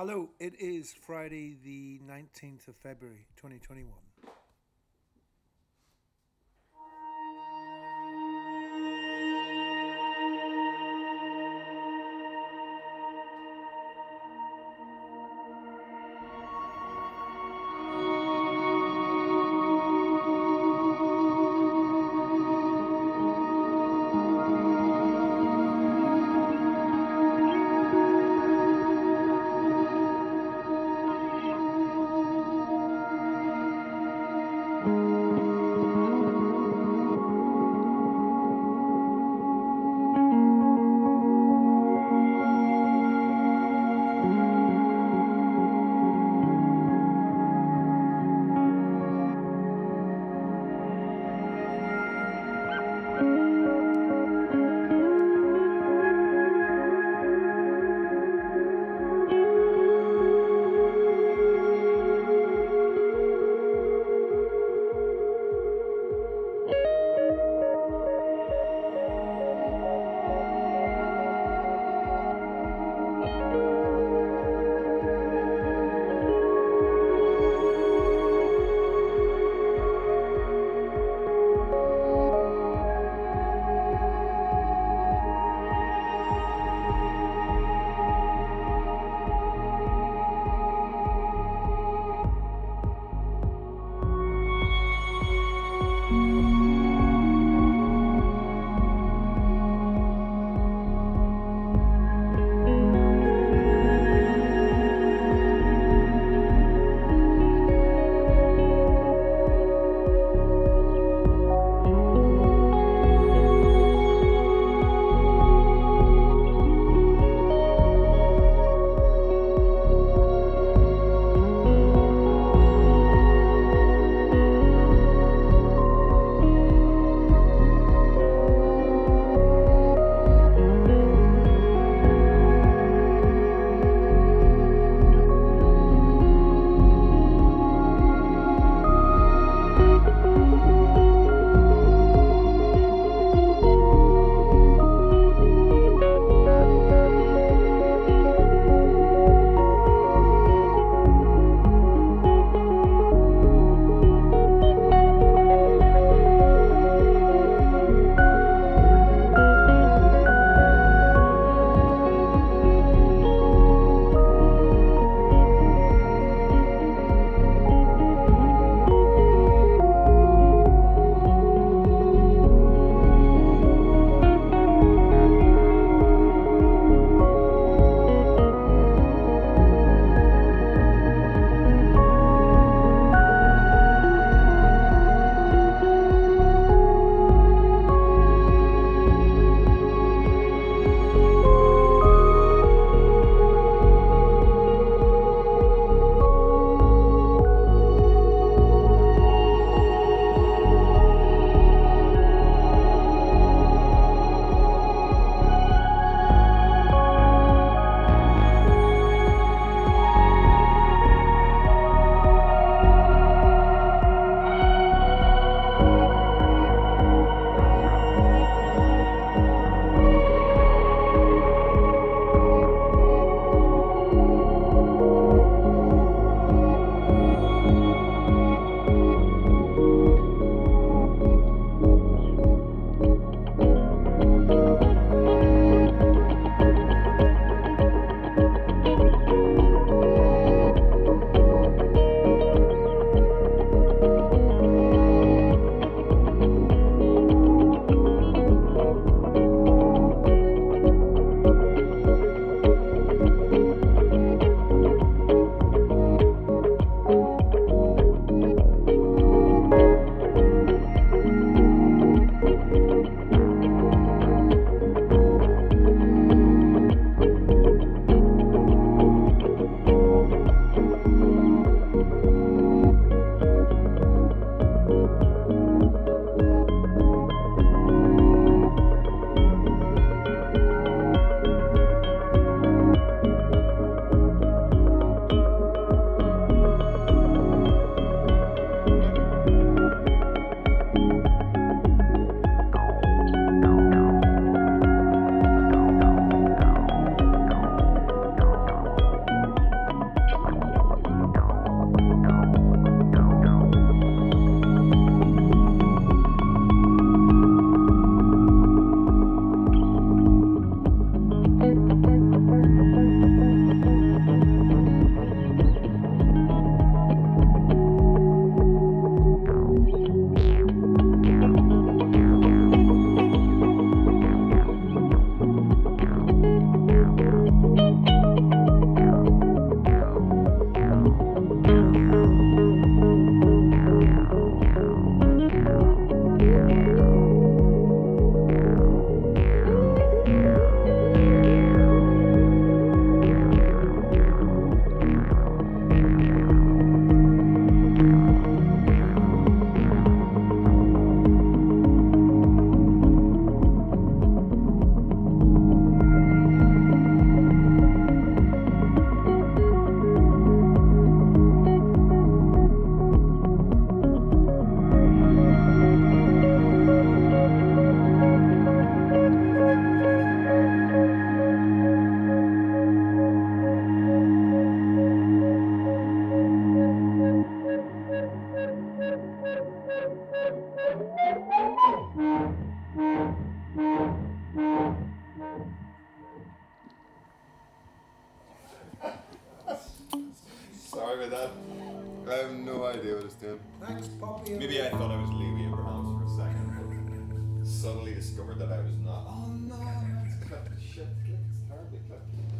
Hello, it is Friday, the 19th of February, 2021. Have no idea what it's doing. Thanks, Poppy. Maybe I thought I was Louis Abrahams for a second, but suddenly discovered that I was not. Oh no, it's. Shit. It's terribly clipped.